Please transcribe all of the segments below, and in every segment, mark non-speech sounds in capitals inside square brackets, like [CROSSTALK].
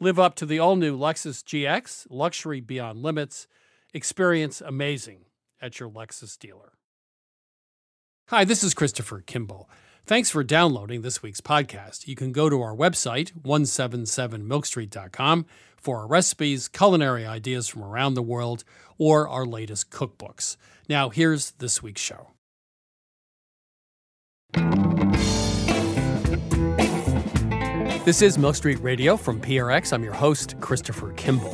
Live up to the all new Lexus GX, luxury beyond limits. Experience amazing at your Lexus dealer. Hi, this is Christopher Kimball. Thanks for downloading this week's podcast. You can go to our website, 177milkstreet.com, for our recipes, culinary ideas from around the world, or our latest cookbooks. Now, here's this week's show. This is Milk Street Radio from PRX. I'm your host, Christopher Kimball.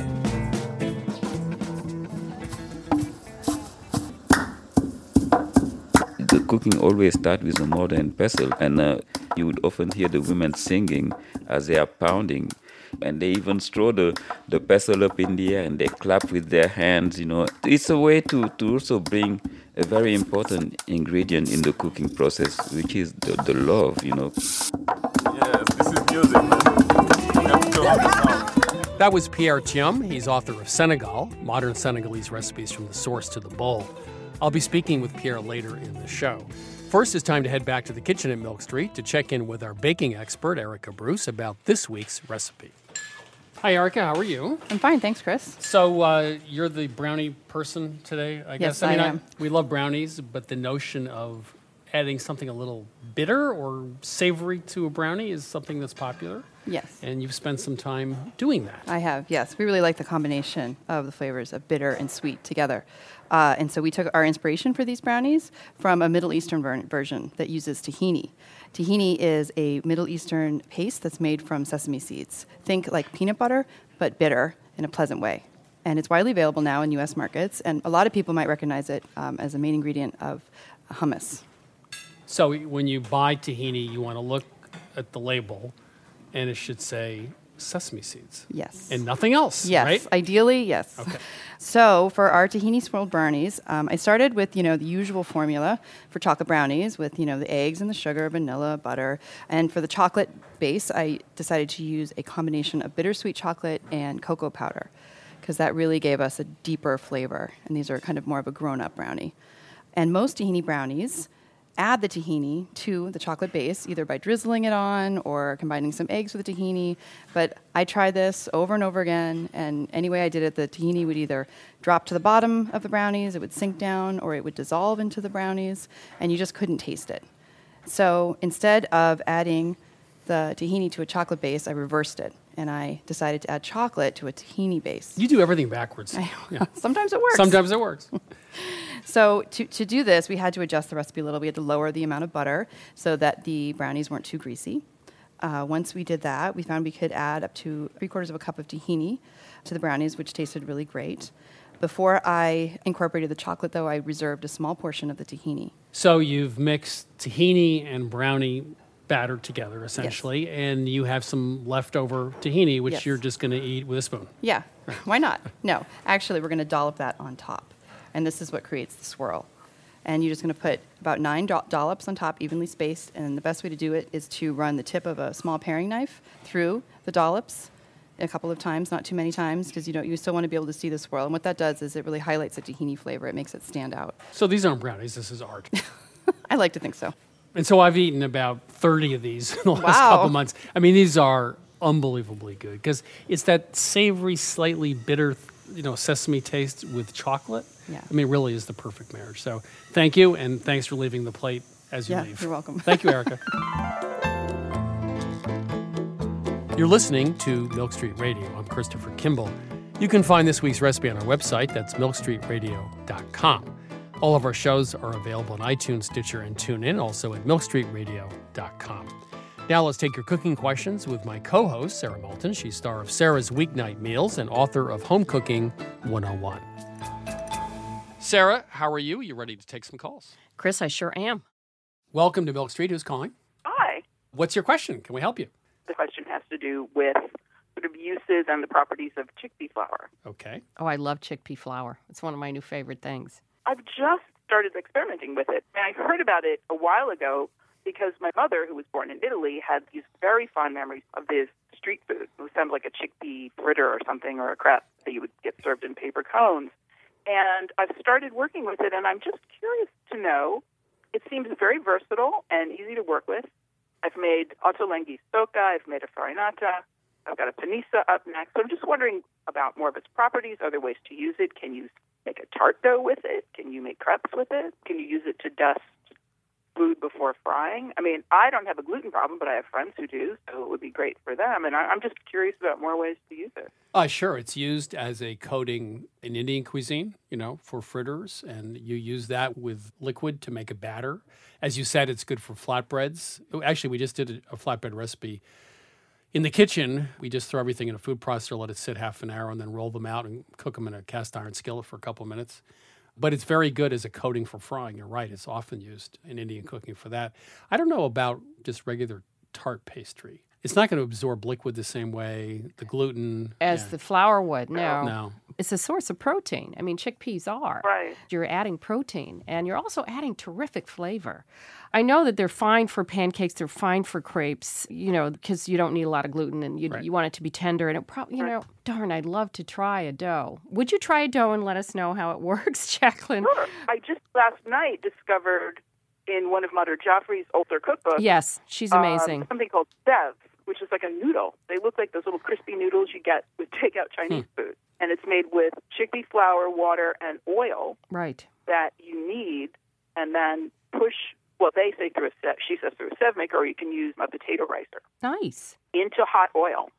The cooking always starts with a mortar and pestle, and uh, you would often hear the women singing as they are pounding. And they even throw the, the pestle up in the air and they clap with their hands, you know. It's a way to, to also bring a very important ingredient in the cooking process, which is the, the love, you know. Yes, this is music. That was Pierre Thiam. He's author of Senegal, Modern Senegalese Recipes from the Source to the Bowl. I'll be speaking with Pierre later in the show. First, it's time to head back to the kitchen at Milk Street to check in with our baking expert, Erika Bruce, about this week's recipe. Hi, Erika. How are you? I'm fine, thanks, Chris. So, uh, you're the brownie person today, I guess? Yes, I mean, am. we love brownies, but the notion of adding something a little bitter or savory to a brownie is something that's popular. Yes. And you've spent some time doing that. I have, yes. We really like the combination of the flavors of bitter and sweet together. Uh, and so we took our inspiration for these brownies from a Middle Eastern ver- version that uses tahini. Tahini is a Middle Eastern paste that's made from sesame seeds. Think like peanut butter, but bitter in a pleasant way. And it's widely available now in US markets, and a lot of people might recognize it um, as a main ingredient of hummus. So when you buy tahini, you want to look at the label, and it should say sesame seeds. Yes. And nothing else, Yes, right? ideally, yes. Okay. [LAUGHS] So for our tahini swirled brownies, um, I started with you know the usual formula for chocolate brownies with you know the eggs and the sugar, vanilla, butter, and for the chocolate base, I decided to use a combination of bittersweet chocolate and cocoa powder. because that really gave us a deeper flavor. And these are kind of more of a grown up brownie. And most tahini brownies add the tahini to the chocolate base, either by drizzling it on or combining some eggs with the tahini. But I tried this over and over again, and any way I did it, the tahini would either drop to the bottom of the brownies, it would sink down, or it would dissolve into the brownies, and you just couldn't taste it. So instead of adding the tahini to a chocolate base, I reversed it, and I decided to add chocolate to a tahini base. You do everything backwards. Yeah. [LAUGHS] Sometimes it works. Sometimes it works. [LAUGHS] So to, to do this, we had to adjust the recipe a little. We had to lower the amount of butter so that the brownies weren't too greasy. Uh, once we did that, we found we could add up to three quarters of a cup of tahini to the brownies, which tasted really great. Before I incorporated the chocolate, though, I reserved a small portion of the tahini. So you've mixed tahini and brownie batter together essentially, and you have some leftover tahini, which Yes. you're just going to eat with a spoon. Yeah, [LAUGHS] why not? No, actually, we're going to dollop that on top. And this is what creates the swirl. And you're just going to put about nine do- dollops on top, evenly spaced. And the best way to do it is to run the tip of a small paring knife through the dollops a couple of times, not too many times, because you don't. You still want to be able to see the swirl. And what that does is it really highlights the tahini flavor. It makes it stand out. So these aren't brownies. This is art. [LAUGHS] I like to think so. And so I've eaten about 30 of these in the [LAUGHS] last Wow. couple months. I mean, these are unbelievably good because it's that savory, slightly bitter, you know, sesame taste with chocolate. Yeah. I mean, it really is the perfect marriage. So thank you, and thanks for leaving the plate as you Yeah, leave. you're welcome. Thank you, Erika. [LAUGHS] You're listening to Milk Street Radio. I'm Christopher Kimball. You can find this week's recipe on our website. That's milkstreetradio.com. All of our shows are available on iTunes, Stitcher, and TuneIn, also at milkstreetradio.com. Now let's take your cooking questions with my co-host, Sara Moulton. She's star of Sara's Weeknight Meals and author of Home Cooking 101. Sara, how are you? You ready to take some calls? Chris, I sure am. Welcome to Milk Street. Who's calling? Hi. What's your question? Can we help you? The question has to do with sort of uses and the properties of chickpea flour. Okay. Oh, I love chickpea flour. It's one of my new favorite things. I've just started experimenting with it. And I heard about it a while ago because my mother, who was born in Italy, had these very fond memories of this street food. It sounded like a chickpea fritter or something, or a crap that you would get served in paper cones. And I've started working with it, and I'm just curious to know. It seems very versatile and easy to work with. I've made Ottolenghi socca. I've made a farinata. I've got a panisa up next. So I'm just wondering about more of its properties. Are there ways to use it? Can you make a tart dough with it? Can you make crepes with it? Can you use it to dust food before frying? I mean, I don't have a gluten problem, but I have friends who do, so it would be great for them. And I, I'm just curious about more ways to use it. Uh, sure. It's used as a coating in Indian cuisine, you know, for fritters, and you use that with liquid to make a batter. As you said, it's good for flatbreads. Actually, we just did a flatbread recipe in the kitchen. We just throw everything in a food processor, let it sit half an hour, and then roll them out and cook them in a cast iron skillet for a couple of minutes. But it's very good as a coating for frying. You're right. It's often used in Indian cooking for that. I don't know about just regular tart pastry. It's not going to absorb liquid the same way. The gluten, As yeah. the flour would. No. no. It's a source of protein. I mean, chickpeas are. Right. You're adding protein and you're also adding terrific flavor. I know that they're fine for pancakes, they're fine for crepes, you know, because you don't need a lot of gluten and you, Right. you want it to be tender. And it probably, you know, darn, I'd love to try a dough. Would you try a dough and let us know how it [LAUGHS] works, Jacqueline? Sure. I just last night discovered in one of Madhur Jaffrey's older cookbooks Yes, she's um, amazing. something called sev, which is like a noodle. They look like those little crispy noodles you get with [LAUGHS] takeout Chinese hmm. food. And it's made with chickpea flour, water, and oil right. that you need, and then push, well, they say through a she says through a sev maker, or you can use a potato ricer Nice. into hot oil.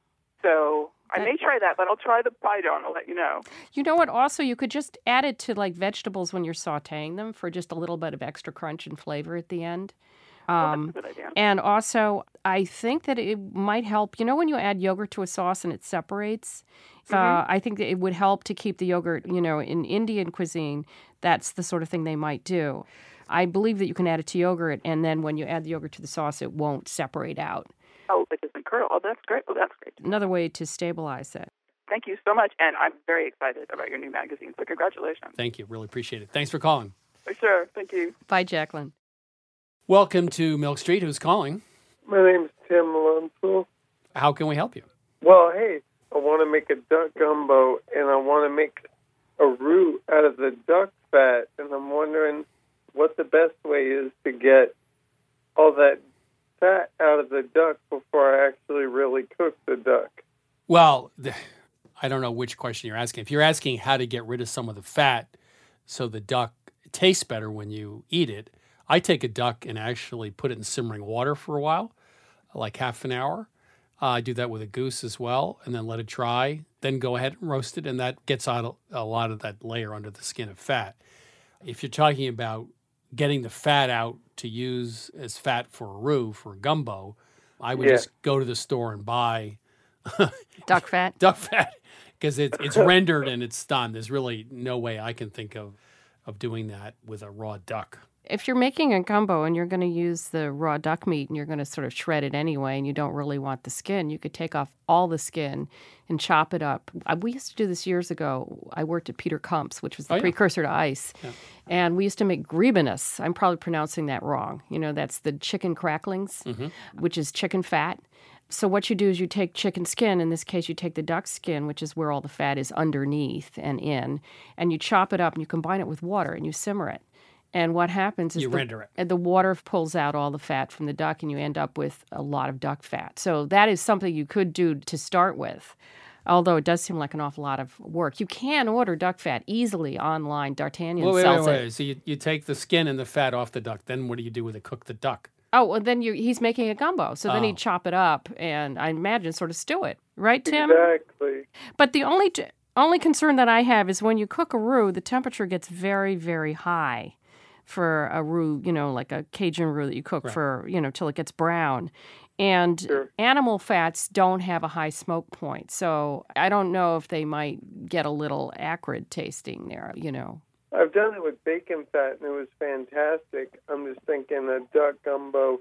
So I may try that, but I'll try the pie dough and I'll let you know. You know what? Also, you could just add it to like vegetables when you're sautéing them for just a little bit of extra crunch and flavor at the end. Um, Good idea. and also, I think that it might help. You know, when you add yogurt to a sauce and it separates, uh, I think that it would help to keep the yogurt. You know, in Indian cuisine, that's the sort of thing they might do. I believe that you can add it to yogurt, and then when you add the yogurt to the sauce, it won't separate out. Oh, it doesn't curdle. Oh, that's great. Oh, that's great. Another way to stabilize it. Thank you so much. And I'm very excited about your new magazine. So congratulations. Thank you. Really appreciate it. Thanks for calling. For sure. Thank you. Bye, Jacqueline. Welcome to Milk Street. Who's calling? My name's Tim Alonso. How can we help you? Well, hey, I want to make a duck gumbo, and I want to make a roux out of the duck fat, and I'm wondering what the best way is to get all that fat out of the duck before I actually really cook the duck. Well, I don't know which question you're asking. If you're asking how to get rid of some of the fat so the duck tastes better when you eat it, I take a duck and actually put it in simmering water for a while, like half an hour. Uh, I do that with a goose as well, and then let it dry. Then go ahead and roast it, and that gets out a lot of that layer under the skin of fat. If you're talking about getting the fat out to use as fat for a roux for a gumbo, I would Yeah. just go to the store and buy [LAUGHS] Duck fat. duck fat because it's it's rendered and it's done. There's really no way I can think of of doing that with a raw duck. If you're making a gumbo and you're going to use the raw duck meat and you're going to sort of shred it anyway and you don't really want the skin, you could take off all the skin and chop it up. We used to do this years ago. I worked at Peter Kump's, which was the Oh, yeah. precursor to ICE. And we used to make gribenes. I'm probably pronouncing that wrong. You know, that's the chicken cracklings, mm-hmm. which is chicken fat. So what you do is you take chicken skin. In this case, you take the duck skin, which is where all the fat is underneath and in, and you chop it up and you combine it with water and you simmer it. And what happens is You the, render it. and the water pulls out all the fat from the duck, and you end up with a lot of duck fat. So that is something you could do to start with. Although it does seem like an awful lot of work, you can order duck fat easily online. D'Artagnan Wait, wait, sells wait, it. So you, you take the skin and the fat off the duck. Then what do you do with it? Cook the duck. Oh, well, then you he's making a gumbo. So then Oh. he'd chop it up and I imagine sort of stew it, right, Tim? Exactly. But the only only concern that I have is when you cook a roux, the temperature gets very, very high for a roux, you know, like a Cajun roux that you cook Right. for, you know, till it gets brown. And Sure. animal fats don't have a high smoke point. So I don't know if they might get a little acrid tasting there, you know. I've done it with bacon fat, and it was fantastic. I'm just thinking a duck gumbo.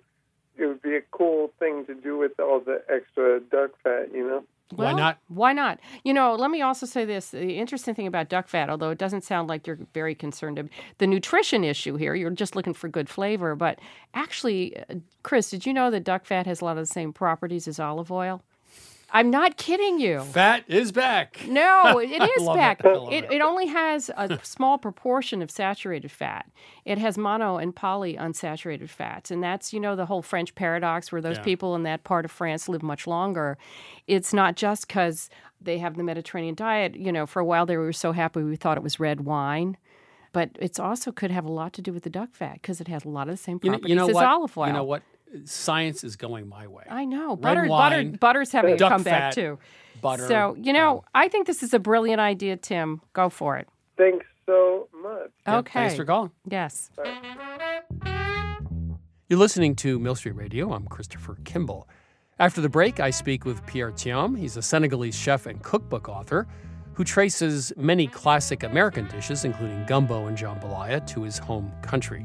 It would be a cool thing to do with all the extra duck fat, you know. Why not? Why not? You know, let me also say this. The interesting thing about duck fat, although it doesn't sound like you're very concerned about the nutrition issue here, you're just looking for good flavor. But actually, uh, Chris, did you know that duck fat has a lot of the same properties as olive oil? I'm not kidding you. Fat is back. No, it [LAUGHS] is back. it. It, it. it only has a [LAUGHS] small proportion of saturated fat. It has mono and poly unsaturated fats. And that's, you know, the whole French paradox where those Yeah. people in that part of France live much longer. It's not just because they have the Mediterranean diet. You know, for a while they were so happy we thought it was red wine. But it's also could have a lot to do with the duck fat because it has a lot of the same You know, properties you know as what? olive oil. You know what? Science is going my way. I know. Red Butter, butter, wine, butter's having a duck comeback fat, too. Butter. So, you know, um, I think this is a brilliant idea, Tim. Go for it. Thanks so much. yeah, okay. Thanks for calling. Yes. You're listening to Milk Street Radio. I'm Christopher Kimball. After the break, I speak with Pierre Thiam. He's a Senegalese chef and cookbook author who traces many classic American dishes, including gumbo and jambalaya, to his home country.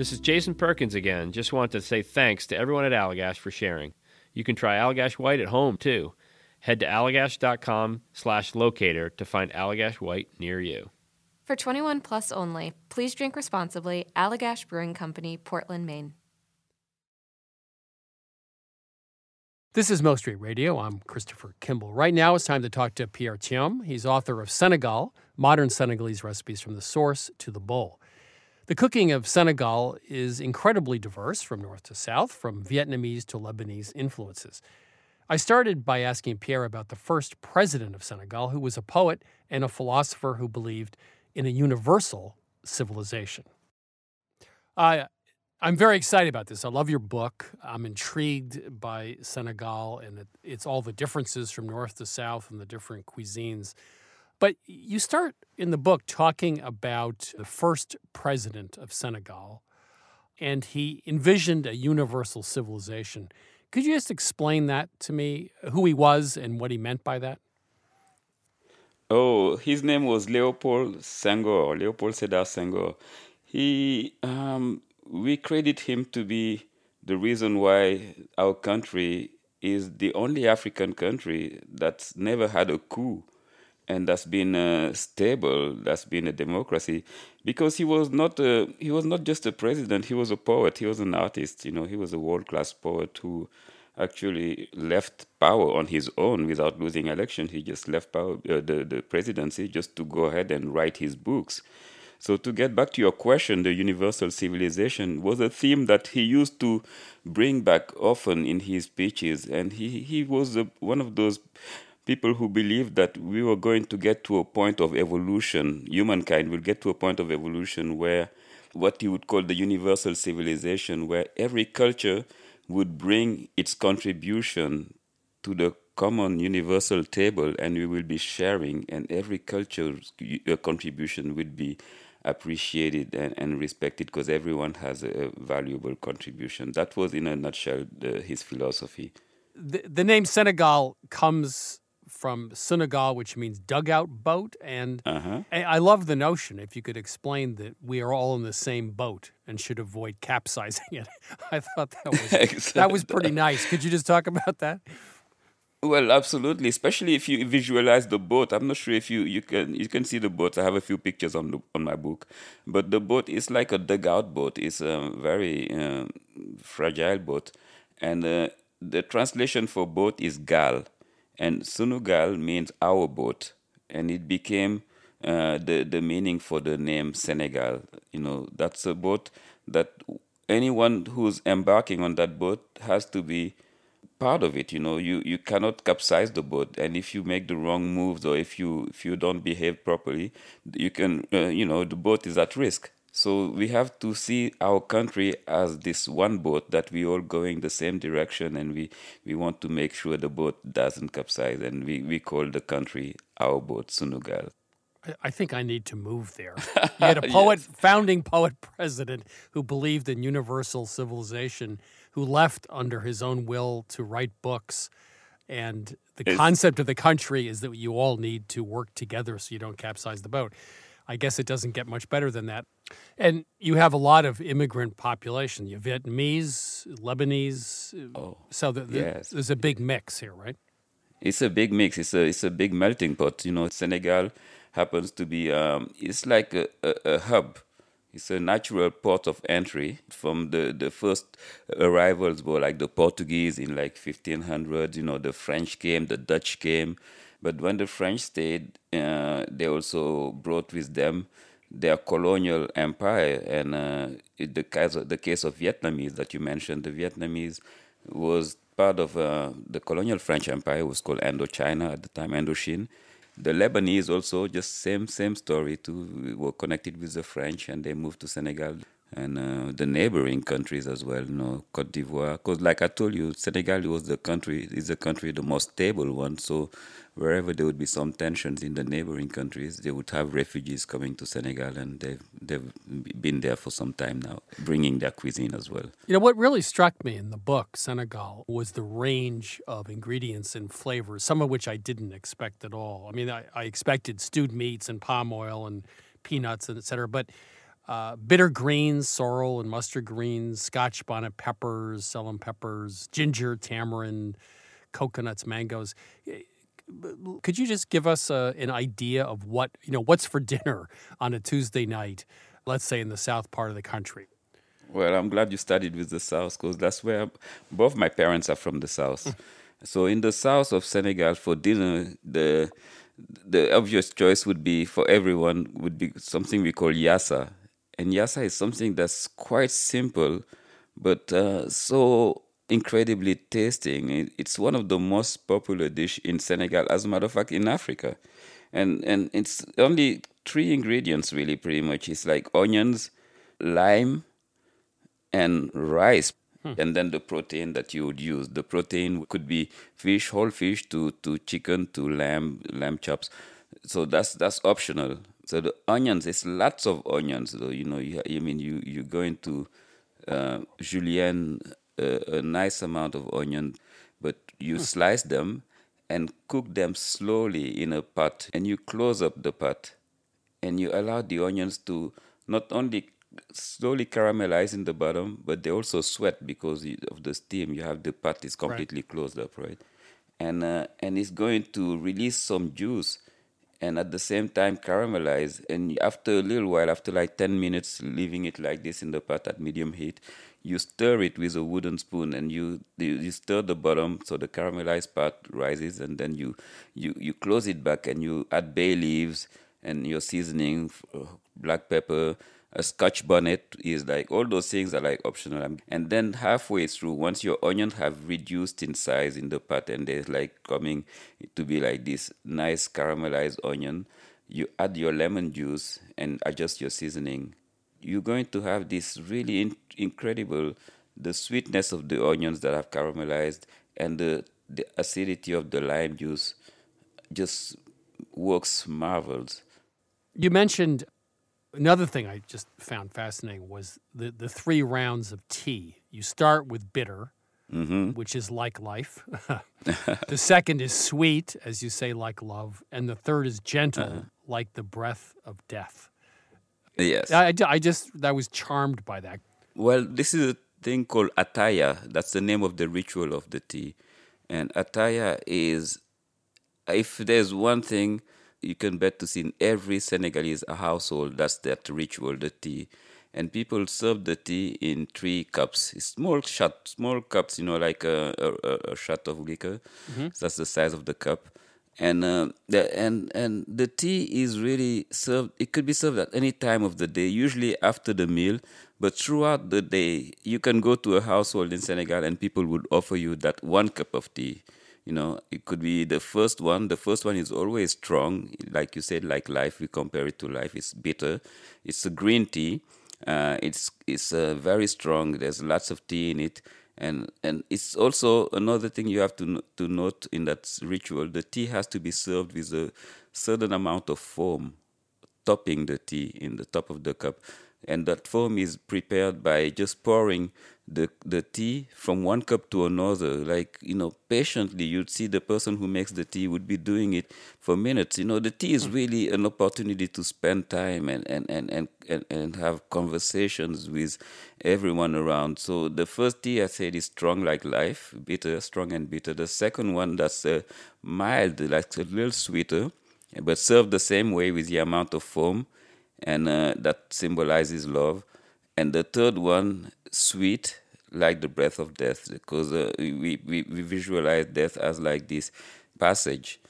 This is Jason Perkins again. Just want to say thanks to everyone at Allagash for sharing. You can try Allagash White at home too. Head to allagash.com slash locator to find Allagash White near you. For 21 plus only, please drink responsibly. Allagash Brewing Company, Portland, Maine. This is Milk Street Radio. I'm Christopher Kimball. Right now, it's time to talk to Pierre Thiam. He's author of Senegal Modern Senegalese Recipes from the Source to the Bowl. The cooking of Senegal is incredibly diverse from north to south, from Vietnamese to Lebanese influences. I started by asking Pierre about the first president of Senegal, who was a poet and a philosopher who believed in a universal civilization. Uh, I'm very excited about this. I love your book. I'm intrigued by Senegal and it's all the differences from north to south and the different cuisines. But you start in the book talking about the first president of Senegal, and he envisioned a universal civilization. Could you just explain that to me, who he was and what he meant by that? Oh, his name was Leopold Senghor, Leopold Sedar Senghor. He, um, we credit him to be the reason why our country is the only African country that's never had a coup and that's been uh, stable, that's been a democracy, because he was not a, he was not just a president. He was a poet. He was an artist. You know, he was a world class poet who actually left power on his own without losing election. He just left power, uh, the the presidency just to go ahead and write his books. So to get back to your question, the universal civilization was a theme that he used to bring back often in his speeches, and he he was a, one of those people who believed that we were going to get to a point of evolution, humankind will get to a point of evolution where what you would call the universal civilization, where every culture would bring its contribution to the common universal table and we will be sharing, and every culture's uh, contribution would be appreciated and, and respected because everyone has a valuable contribution. That was, in a nutshell, the, his philosophy. The, the name Senegal comes from Senegal, which means dugout boat. And Uh-huh. I I love the notion, if you could explain that we are all in the same boat and should avoid capsizing [LAUGHS] it. I thought that was, [LAUGHS] that was pretty nice. Could you just talk about that? Well, absolutely. Especially if you visualize the boat. I'm not sure if you, you can you can see the boat. I have a few pictures on the, on my book, but the boat is like a dugout boat. It's a very uh, fragile boat, and uh, the translation for boat is gal, and Sunugal means our boat, and it became uh, the the meaning for the name Senegal. You know, that's a boat that anyone who's embarking on that boat has to be part of it you know. You you cannot capsize the boat. And if you make the wrong moves or if you if you don't behave properly you can uh, you know the boat is at risk so we have to see our country as this one boat that we all going the same direction and we we want to make sure the boat doesn't capsize and we we call the country our boat sunugal I- think I need to move there. [LAUGHS] You had a poet, founding poet president who believed in universal civilization, who left under his own will to write books. And the It's- concept of the country is that you all need to work together so you don't capsize the boat. I guess it doesn't get much better than that. And you have a lot of immigrant population. You have Vietnamese, Lebanese. Oh, so the, the, yes. there's a big mix here, right? It's a big mix. It's a it's a big melting pot. You know, Senegal happens to be um, it's like a, a, a hub. It's a natural port of entry from the, the first arrivals were like the Portuguese in like 1500. You know, the French came, the Dutch came, but when the French stayed, uh, they also brought with them their colonial empire. And uh, the case of, the case of Vietnamese that you mentioned, the Vietnamese was part of uh, the colonial French Empire. Was called Indochina at the time, Indochine. The Lebanese also just same same story too. We were connected with the French and they moved to Senegal and uh, the neighboring countries as well. You know, Cote d'Ivoire. Because like I told you, Senegal was the country is the country the most stable one. So wherever there would be some tensions in the neighboring countries, they would have refugees coming to Senegal, and they've they've been there for some time now, bringing their cuisine as well. You know, what really struck me in the book, Senegal, was the range of ingredients and flavors, some of which I didn't expect at all. I mean, I, I expected stewed meats and palm oil and peanuts and et cetera, but uh, bitter greens, sorrel and mustard greens, scotch bonnet peppers, Ceylon peppers, ginger, tamarind, coconuts, mangoes. Could you just give us uh, an idea of what, you know, what's for dinner on a Tuesday night, let's say in the south part of the country? Well, I'm glad you studied with the South because that's where both my parents are from the South. [LAUGHS] so in the south of Senegal for dinner, the the obvious choice would be for everyone would be something we call yassa, and yassa is something that's quite simple, but uh, so incredibly tasting. It's one of the most popular dish in Senegal, as a matter of fact, in Africa, and and it's only three ingredients really, pretty much. It's like onions, lime, and rice. And then the protein that you would use. The protein could be fish, whole fish, to, to chicken, to lamb, lamb chops. So that's that's optional. So the onions, it's lots of onions. Though you know, you, I mean, you you go into uh, julienne, uh, a nice amount of onion, but you slice them and cook them slowly in a pot, and you close up the pot, and you allow the onions to not only slowly caramelize in the bottom, but they also sweat because of the steam. You have the pot is completely closed up, right? And uh, and it's going to release some juice, and at the same time caramelize. And after a little while, after like ten minutes, leaving it like this in the pot at medium heat, you stir it with a wooden spoon, and you you, you stir the bottom so the caramelized part rises, and then you you you close it back, and you add bay leaves and your seasoning, uh, black pepper, a scotch bonnet is like all those things are like optional. And then halfway through, once your onions have reduced in size in the pot and they're like coming to be like this nice caramelized onion, you add your lemon juice and adjust your seasoning. You're going to have this really in- incredible the sweetness of the onions that have caramelized and the the acidity of the lime juice just works marvels. You mentioned another thing I just found fascinating was the, the three rounds of tea. You start with bitter, Mhm. which is like life. [LAUGHS] the second is sweet, as you say, like love. And the third is gentle, Uh-huh. like the breath of death. Yes. I, I just, I was charmed by that. Well, this is a thing called ataya. That's the name of the ritual of the tea. And ataya is, if there's one thing you can bet to see in every Senegalese household, that's that ritual, the tea. And people serve the tea in three cups, small shot, small cups, you know, like a, a, a shot of liquor. Mhm. That's the size of the cup. And uh, the and and the tea is really served. It could be served at any time of the day, usually after the meal. But throughout the day, you can go to a household in Senegal, and people would offer you that one cup of tea. You know, it could be the first one. The first one is always strong, like you said, like life. We compare it to life. It's bitter. It's a green tea. Uh, it's it's uh, very strong. There's lots of tea in it, and and it's also another thing you have to to note in that ritual. The tea has to be served with a certain amount of foam, topping the tea in the top of the cup, and that foam is prepared by just pouring the the tea from one cup to another. Like you know, patiently, you'd see the person who makes the tea would be doing it for minutes. You know, the tea is really an opportunity to spend time and and and and and, and have conversations with everyone around. So the first tea I said is strong like life, bitter, strong and bitter. The second one that's uh, mild, like a little sweeter, but served the same way with the amount of foam, and uh, that symbolizes love. And the third one, sweet, like the breath of death, because uh, we, we, we visualize death as like this passage.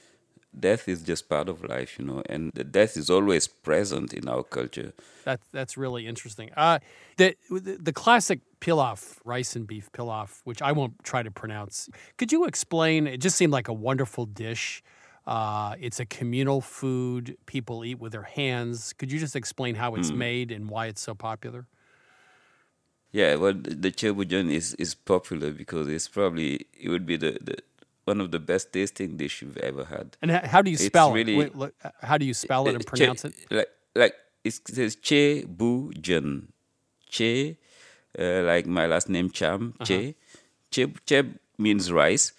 Death is just part of life, you know, and the death is always present in our culture. That, that's really interesting. Uh, the, the the classic pilaf, rice and beef pilaf, which I won't try to pronounce. Could you explain? It just seemed like a wonderful dish. Uh, it's a communal food people eat with their hands. Could you just explain how it's Hmm. made and why it's so popular? Yeah, well, the chebujan is, is popular because it's probably it would be the, the one of the best tasting dish you've ever had. And how do you spell really, it? Wait, uh, how do you spell it and Che- pronounce it? Like like it says che bu jen. Che, uh, like my last name Thiam. Uh-huh. Che, che, che means rice,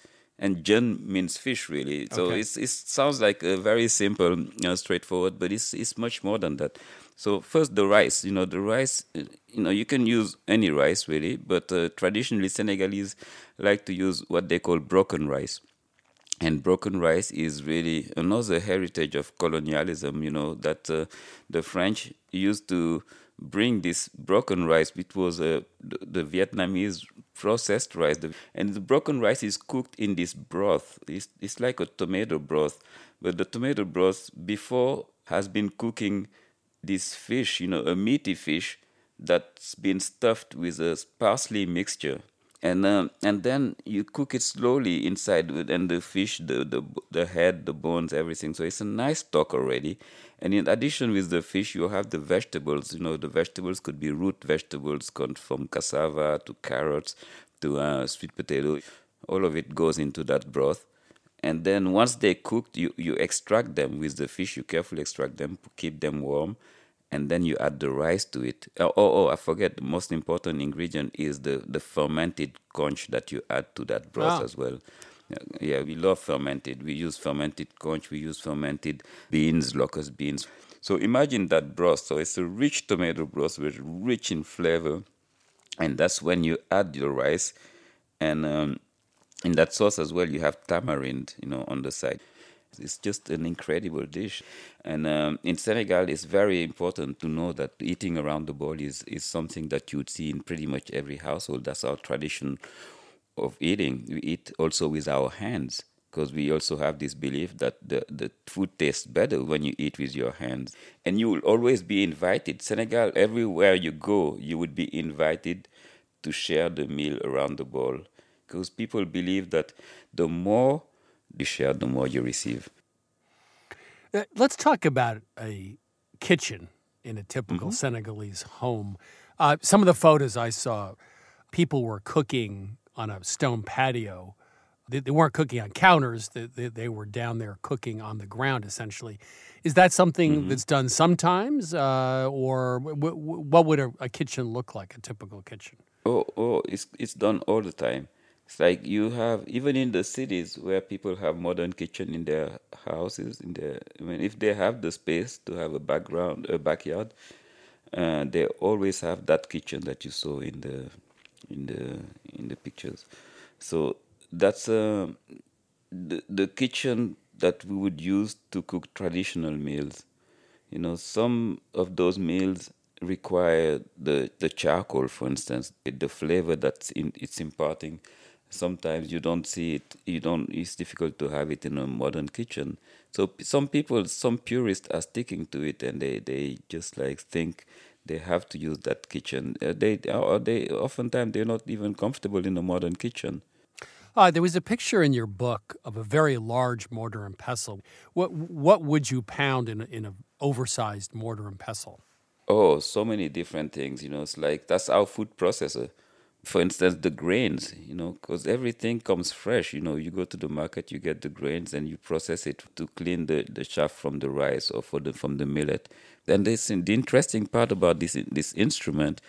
and jen means fish. Really, so Okay. it's it sounds like a very simple, you know, straightforward, but it's it's much more than that. So first the rice, you know, the rice, uh, you know, you can use any rice really, but uh, traditionally Senegalese like to use what they call broken rice. And broken rice is really another heritage of colonialism, you know, that uh, the French used to bring this broken rice, which was uh, the, the Vietnamese processed rice. And the broken rice is cooked in this broth. It's, it's like a tomato broth, but the tomato broth before has been cooking this fish, you know, a meaty fish that's been stuffed with a parsley mixture and um, and then you cook it slowly inside with and the fish the, the the head the bones everything. So it's a nice stock already. And in addition with the fish you have the vegetables. You know the vegetables could be root vegetables from cassava to carrots to uh, sweet potato. All of it goes into that broth. And then once they're cooked you, you extract them with the fish. You carefully extract them keep them warm and then you add the rice to it. Oh, oh, oh, I forget the most important ingredient is the, the fermented conch that you add to that broth Ah. as well. Yeah, Yeah, we love fermented. We use fermented conch, we use fermented beans, locust beans. So imagine that broth. So it's a rich tomato broth, which rich in flavor. And that's when you add your rice. And um, in that sauce as well, you have tamarind, you know, on the side. It's just an incredible dish. And um, in Senegal, it's very important to know that eating around the bowl is, is something that you would see in pretty much every household. That's our tradition of eating. We eat also with our hands because we also have this belief that the, the food tastes better when you eat with your hands. And you will always be invited. Senegal, everywhere you go, you would be invited to share the meal around the bowl because people believe that the more you share, the more you receive. Uh, Let's talk about a kitchen in a typical Mm-hmm. Senegalese home. Uh, some of the photos I saw, people were cooking on a stone patio. They, they weren't cooking on counters, they, they, they were down there cooking on the ground, essentially. Is that something Mm-hmm. that's done sometimes? Uh, or w- w- what would a, a kitchen look like, a typical kitchen? Oh, oh, it's it's done all the time. It's like you have even in the cities where people have modern kitchen in their houses. In their, I mean, if they have the space to have a background, a backyard, uh, they always have that kitchen that you saw in the in the in the pictures. So that's uh, the the kitchen that we would use to cook traditional meals. You know, some of those meals require the the charcoal, for instance, the flavor that's in, it's imparting. Sometimes you don't see it. You don't. It's difficult to have it in a modern kitchen. So some people, some purists, are sticking to it, and they they just like think they have to use that kitchen. Uh, they or they oftentimes they're not even comfortable in a modern kitchen. Uh, there was a picture in your book of a very large mortar and pestle. What what would you pound in a, in an oversized mortar and pestle? Oh, so many different things. You know, it's like that's our food processor. For instance, the grains. You know, because everything comes fresh. You know, you go to the market, you get the grains, and you process it to clean the, the chaff from the rice or for the from the millet. Then this the interesting part about this this instrument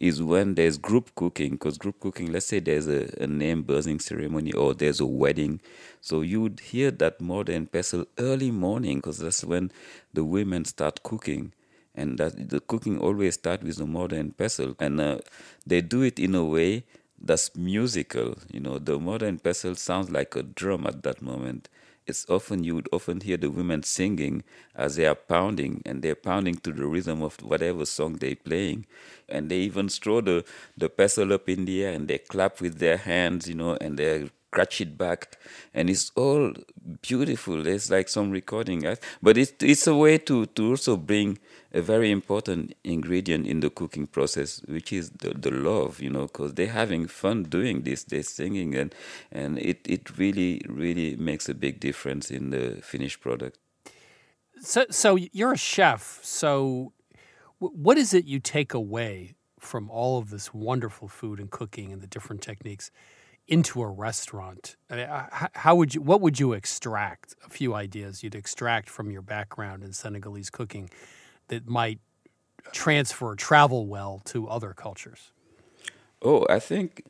is when there's group cooking. Because group cooking, let's say there's a, a name buzzing ceremony or there's a wedding, so you would hear that and pestle early morning because that's when the women start cooking and that the cooking always starts with the and pestle, and uh, they do it in a way that's musical. You know, the and pestle sounds like a drum at that moment. It's often you would often hear the women singing as they are pounding, and they're pounding to the rhythm of whatever song they're playing, and they even throw the the pestle up in the air and they clap with their hands, you know, and they scratch it back, and it's all beautiful. It's like some recording, but it's it's a way to to also bring a very important ingredient in the cooking process, which is the, the love, you know, because they're having fun doing this, they're singing, and, and it, it really, really makes a big difference in the finished product. So, so you're a chef. So, what is it you take away from all of this wonderful food and cooking and the different techniques into a restaurant? I mean, how would you? What would you extract? A few ideas you'd extract from your background in Senegalese cooking that might transfer, travel well to other cultures? Oh, I think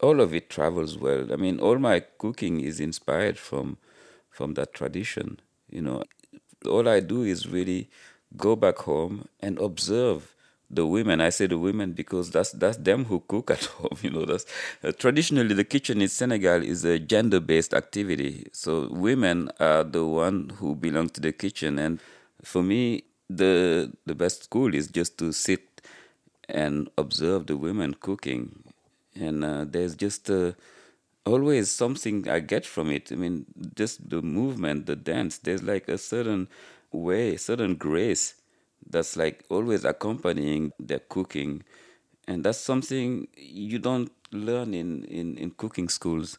all of it travels well. I mean, all my cooking is inspired from from that tradition. You know, all I do is really go back home and observe the women. I say the women because that's that's them who cook at [LAUGHS] home. You know, that's uh, traditionally the kitchen in Senegal is a gender-based activity. So women are the one who belong to the kitchen, and for me, the the best school is just to sit and observe the women cooking, and uh, there's just uh, always something I get from it. I mean, just the movement, the dance. There's like a certain way, certain grace that's like always accompanying their cooking, and that's something you don't learn in in, in cooking schools.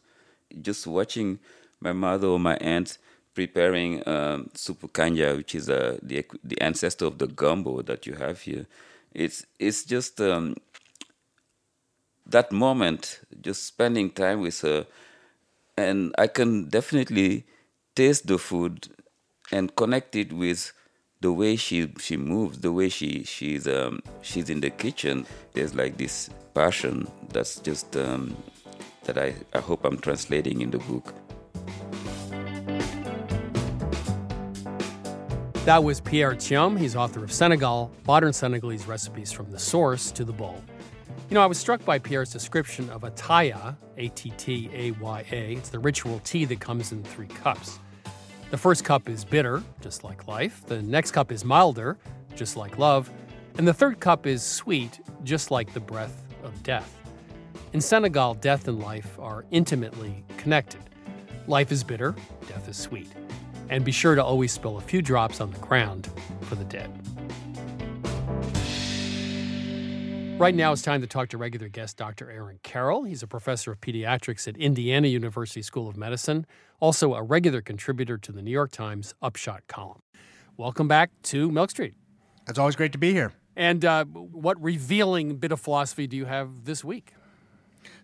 Just watching my mother or my aunt preparing um, supu kanja, which is uh, the the ancestor of the gumbo that you have here. It's it's just um, that moment, just spending time with her, and I can definitely taste the food and connect it with the way she she moves, the way she she's um, she's in the kitchen. There's like this passion that's just um, that I, I hope I'm translating in the book. That was Pierre Thiam. He's author of Senegal, Modern Senegalese Recipes from the Source to the Bowl. You know, I was struck by Pierre's description of attaya, A T T A Y A. It's the ritual tea that comes in three cups. The first cup is bitter, just like life. The next cup is milder, just like love. And the third cup is sweet, just like the breath of death. In Senegal, death and life are intimately connected. Life is bitter, death is sweet and be sure to always spill a few drops on the ground for the dead. Right now, it's time to talk to regular guest Dr. Aaron Carroll. He's a professor of pediatrics at Indiana University School of Medicine, also a regular contributor to the New York Times Upshot column. Welcome back to Milk Street. It's always great to be here. And uh, what revealing bit of philosophy do you have this week?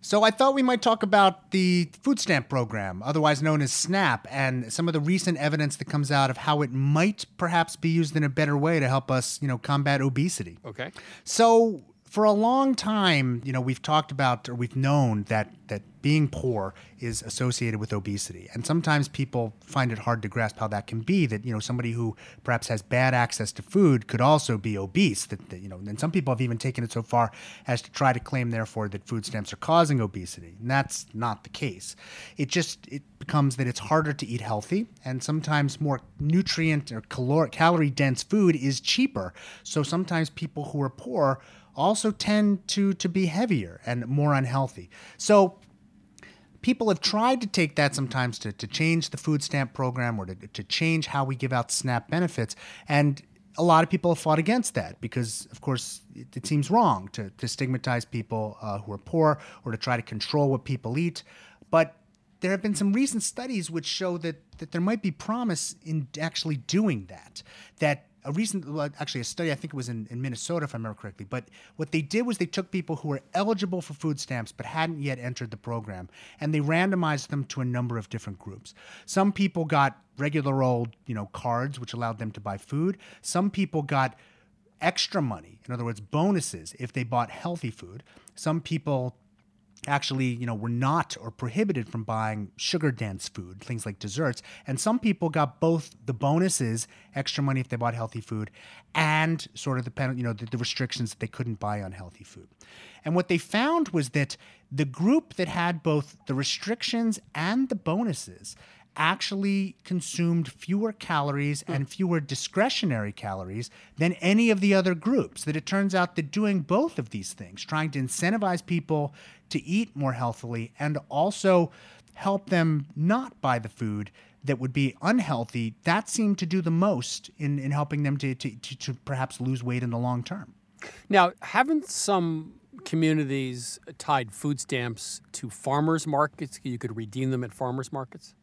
So I thought we might talk about the food stamp program, otherwise known as SNAP, and some of the recent evidence that comes out of how it might perhaps be used in a better way to help us, you know, combat obesity. Okay. So for a long time, you know, we've talked about or we've known that that being poor is associated with obesity. And sometimes people find it hard to grasp how that can be that, you know, somebody who perhaps has bad access to food could also be obese. That, that you know, and some people have even taken it so far as to try to claim therefore that food stamps are causing obesity. And that's not the case. It just it becomes that it's harder to eat healthy and sometimes more nutrient or caloric calorie dense food is cheaper. So sometimes people who are poor also tend to to be heavier and more unhealthy. So people have tried to take that sometimes to, to change the food stamp program or to, to change how we give out SNAP benefits. And a lot of people have fought against that because, of course, it, it seems wrong to, to stigmatize people uh, who are poor or to try to control what people eat. But there have been some recent studies which show that, that there might be promise in actually doing that. That a recent, well, actually, a study, I think it was in, in Minnesota, if I remember correctly. But what they did was they took people who were eligible for food stamps but hadn't yet entered the program, and they randomized them to a number of different groups. Some people got regular old, you know, cards, which allowed them to buy food. Some people got extra money, in other words, bonuses if they bought healthy food. Some people actually, you know, were not or prohibited from buying sugar dense food, things like desserts. And some people got both the bonuses, extra money if they bought healthy food, and sort of the pen, you know, the, the restrictions that they couldn't buy unhealthy food. And what they found was that the group that had both the restrictions and the bonuses actually consumed fewer calories hmm. and fewer discretionary calories than any of the other groups. That it turns out that doing both of these things, trying to incentivize people to eat more healthily and also help them not buy the food that would be unhealthy, that seemed to do the most in, in helping them to, to, to, to perhaps lose weight in the long term. Now, haven't some communities tied food stamps to farmers markets? You could redeem them at farmers markets?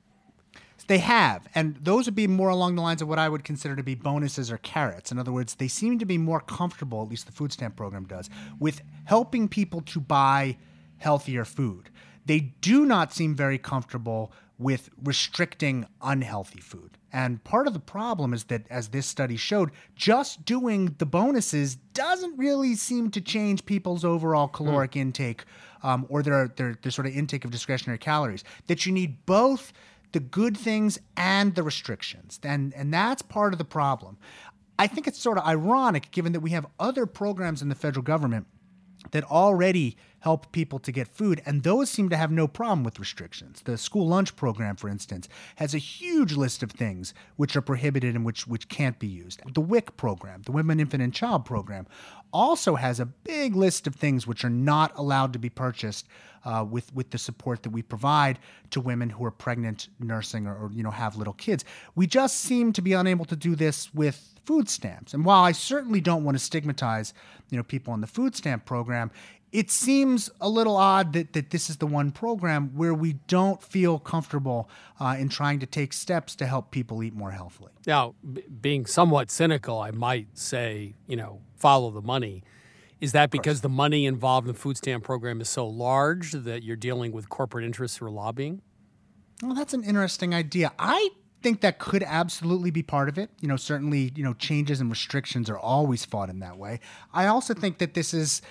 They have, and those would be more along the lines of what I would consider to be bonuses or carrots. In other words, they seem to be more comfortable, at least the food stamp program does, with helping people to buy healthier food. They do not seem very comfortable with restricting unhealthy food. And part of the problem is that, as this study showed, just doing the bonuses doesn't really seem to change people's overall caloric mm. intake um, or their, their, their sort of intake of discretionary calories. That you need both the good things and the restrictions. And, and that's part of the problem. I think it's sort of ironic given that we have other programs in the federal government that already help people to get food, and those seem to have no problem with restrictions. The school lunch program, for instance, has a huge list of things which are prohibited and which, which can't be used. The WIC program, the Women, Infant, and Child program, also has a big list of things which are not allowed to be purchased uh, with with the support that we provide to women who are pregnant, nursing, or, or you know have little kids. We just seem to be unable to do this with food stamps. And while I certainly don't want to stigmatize you know people on the food stamp program, it seems a little odd that, that this is the one program where we don't feel comfortable uh, in trying to take steps to help people eat more healthily. Now, b- being somewhat cynical, I might say, you know, follow the money. Is that because the money involved in the food stamp program is so large that you're dealing with corporate interests or lobbying? Well, that's an interesting idea. I think that could absolutely be part of it. You know, certainly, you know, changes and restrictions are always fought in that way. I also think that this is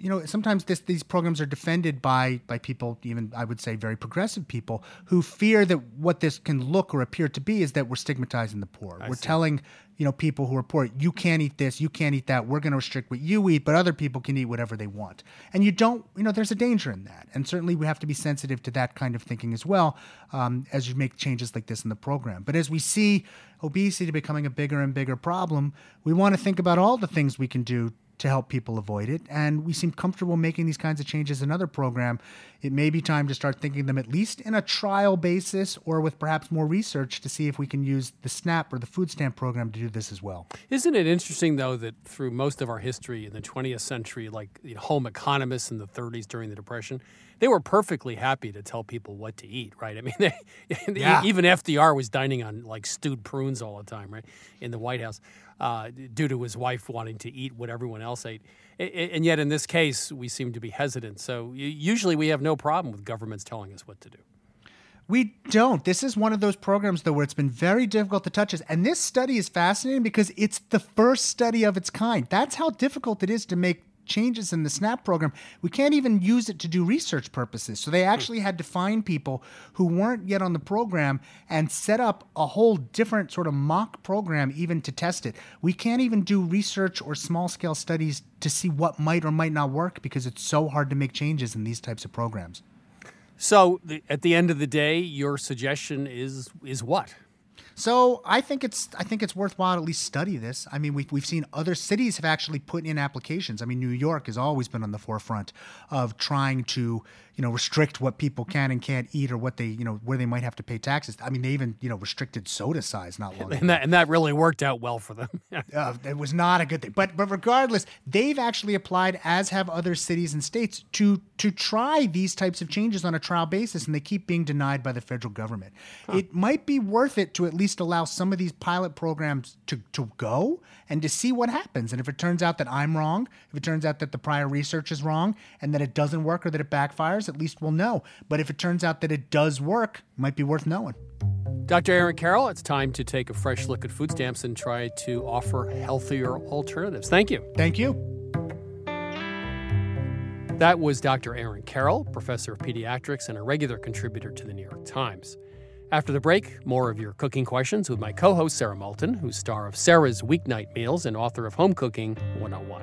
you know, sometimes this, these programs are defended by by people, even I would say very progressive people, who fear that what this can look or appear to be is that we're stigmatizing the poor. I we're see. telling you know people who are poor, you can't eat this, you can't eat that. We're going to restrict what you eat, but other people can eat whatever they want. And you don't, you know, there's a danger in that. And certainly we have to be sensitive to that kind of thinking as well um, as you make changes like this in the program. But as we see obesity becoming a bigger and bigger problem, we want to think about all the things we can do to help people avoid it. And we seem comfortable making these kinds of changes in other program. It may be time to start thinking them at least in a trial basis or with perhaps more research to see if we can use the SNAP or the food stamp program to do this as well. Isn't it interesting though that through most of our history in the 20th century, like you know, home economists in the 30s during the Depression, they were perfectly happy to tell people what to eat, right? I mean, [LAUGHS] they, yeah. even FDR was dining on like stewed prunes all the time, right, in the White House uh, due to his wife wanting to eat what everyone else ate. And yet, in this case, we seem to be hesitant. So, usually, we have no problem with governments telling us what to do. We don't. This is one of those programs, though, where it's been very difficult to touch us. And this study is fascinating because it's the first study of its kind. That's how difficult it is to make changes in the SNAP program, we can't even use it to do research purposes. So they actually had to find people who weren't yet on the program and set up a whole different sort of mock program even to test it. We can't even do research or small scale studies to see what might or might not work because it's so hard to make changes in these types of programs. So the, at the end of the day, your suggestion is is what? So I think it's I think it's worthwhile to at least study this. I mean, we've, we've seen other cities have actually put in applications. I mean, New York has always been on the forefront of trying to you know restrict what people can and can't eat or what they you know where they might have to pay taxes. I mean, they even you know restricted soda size not long ago. And that and that really worked out well for them. [LAUGHS] uh, it was not a good thing. But but regardless, they've actually applied, as have other cities and states, to to try these types of changes on a trial basis, and they keep being denied by the federal government. Huh. It might be worth it to at least allow some of these pilot programs to to go and to see what happens. And if it turns out that I'm wrong, if it turns out that the prior research is wrong, and that it doesn't work or that it backfires, at least we'll know. But if it turns out that it does work, it might be worth knowing. Dr. Aaron Carroll, it's time to take a fresh look at food stamps and try to offer healthier alternatives. Thank you. Thank you. That was Dr. Aaron Carroll, professor of pediatrics and a regular contributor to the New York Times. After the break, more of your cooking questions with my co host, Sara Moulton, who's star of Sara's Weeknight Meals and author of Home Cooking 101.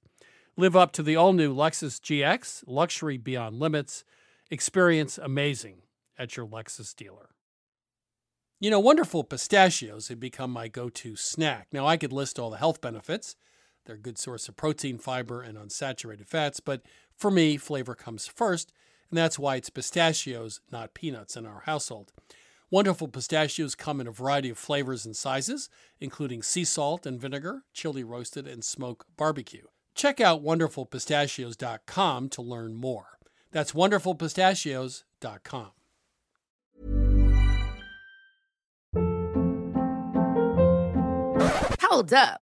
Live up to the all new Lexus GX, luxury beyond limits. Experience amazing at your Lexus dealer. You know, wonderful pistachios have become my go to snack. Now, I could list all the health benefits. They're a good source of protein, fiber, and unsaturated fats, but for me, flavor comes first, and that's why it's pistachios, not peanuts, in our household. Wonderful pistachios come in a variety of flavors and sizes, including sea salt and vinegar, chili roasted, and smoke barbecue. Check out wonderfulpistachios.com to learn more. That's wonderfulpistachios.com. Hold up.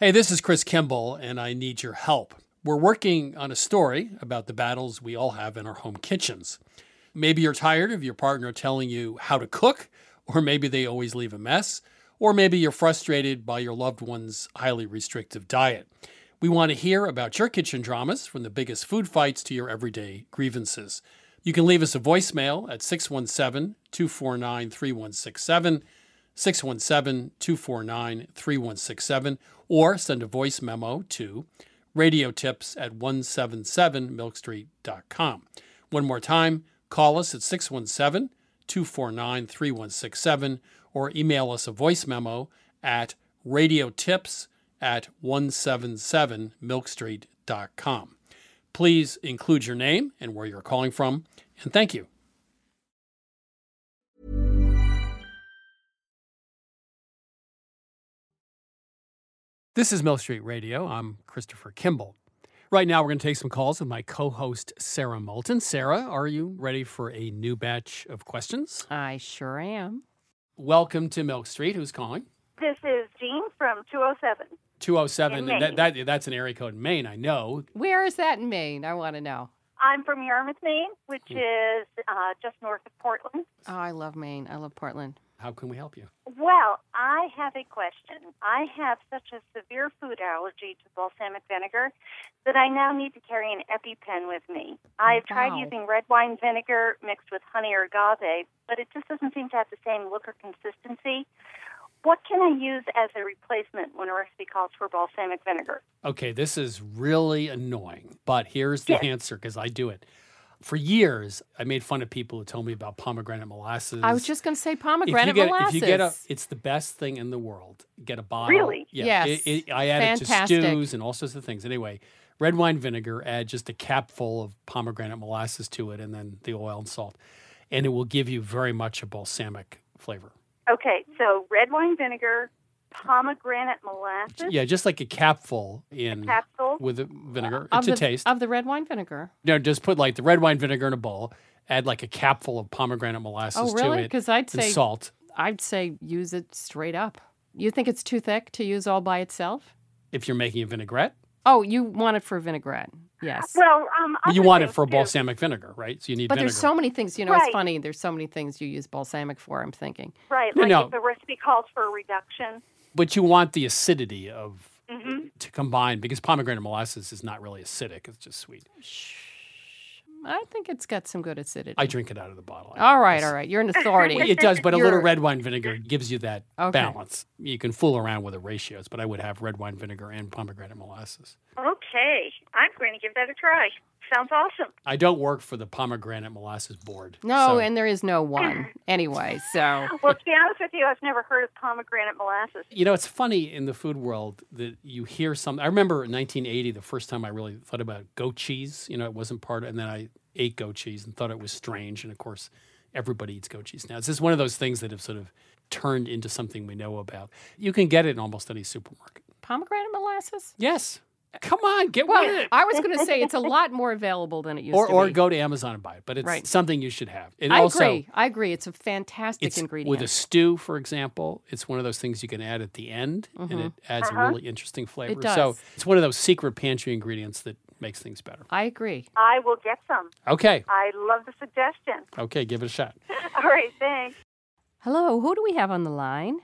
Hey, this is Chris Kimball, and I need your help. We're working on a story about the battles we all have in our home kitchens. Maybe you're tired of your partner telling you how to cook, or maybe they always leave a mess, or maybe you're frustrated by your loved one's highly restrictive diet. We want to hear about your kitchen dramas, from the biggest food fights to your everyday grievances. You can leave us a voicemail at 617 249 3167, 617 249 3167, or send a voice memo to radiotips at 177milkstreet.com. One more time, call us at 617 249 3167 or email us a voice memo at radiotips at 177milkstreet.com. Please include your name and where you're calling from, and thank you. This is Milk Street Radio. I'm Christopher Kimball. Right now, we're going to take some calls with my co host, Sara Moulton. Sara, are you ready for a new batch of questions? I sure am. Welcome to Milk Street. Who's calling? This is Jean from 207. 207. In That, Maine. that, that's an area code in Maine, I know. Where is that in Maine? I want to know. I'm from Yarmouth, Maine, which Hmm. is uh, just north of Portland. Oh, I love Maine. I love Portland. How can we help you? Well, I have a question. I have such a severe food allergy to balsamic vinegar that I now need to carry an EpiPen with me. Oh, I've tried using red wine vinegar mixed with honey or agave, but it just doesn't seem to have the same look or consistency. What can I use as a replacement when a recipe calls for balsamic vinegar? Okay, this is really annoying, but here's the Yes. answer because I do it. For years, I made fun of people who told me about pomegranate molasses. I was just going to say if pomegranate you get, molasses. If you get a, it's the best thing in the world. Get a bottle. Really? Yeah. Yes. It, it, I add Fantastic. it to stews and all sorts of things. Anyway, red wine vinegar, add just a capful of pomegranate molasses to it and then the oil and salt. And it will give you very much a balsamic flavor. Okay, so red wine vinegar, pomegranate molasses. Yeah, just like a capful in a capsule? with vinegar of to the, taste. of the red wine vinegar. No, just put like the red wine vinegar in a bowl. Add like a capful of pomegranate molasses Oh, really? to it. Because I'd and say salt. I'd say use it straight up. You think it's too thick to use all by itself? If you're making a vinaigrette, Oh, you want it for vinaigrette? Yes. Well, um, but you want it for too. balsamic vinegar, right? So you need But vinegar. there's so many things. You know, Right. it's funny. There's so many things you use balsamic for. I'm thinking. Right, No, like no. if the recipe calls for a reduction. but you want the acidity of hmm to combine because pomegranate molasses is not really acidic; it's just sweet. I think it's got some good acidity. I drink it out of the bottle. All right, all right. You're an authority. It does, but a little You're- red wine vinegar gives you that Okay. balance. You can fool around with the ratios, but I would have red wine vinegar and pomegranate molasses. Okay, I'm going to give that a try. Sounds awesome. I don't work for the pomegranate molasses board. No, so- and there is no one [CLEARS THROAT] anyway. So Well, to be honest with you, I've never heard of pomegranate molasses. You know, it's funny in the food world that you hear some. I remember in 1980, the first time I really thought about goat cheese. You know, it wasn't part of, and then I ate goat cheese and thought it was strange. And of course, everybody eats goat cheese now. It's just one of those things that have sort of turned into something we know about. You can get it in almost any supermarket. pomegranate molasses. Yes. Come on, get Well, with it. I was going to say it's a [LAUGHS] lot more available than it used Or, to be. or go to Amazon and buy it, but it's Right. something you should have. And I also, agree. I agree. It's a fantastic it's ingredient. with a stew, for example. It's one of those things you can add at the end, and Mhm. it adds Uh-huh. a really interesting flavor. It does. So it's one of those secret pantry ingredients that makes things better. I agree. I will get some. Okay, I love the suggestion. okay, give it a shot. [LAUGHS] All right, thanks. Hello, who do we have on the line?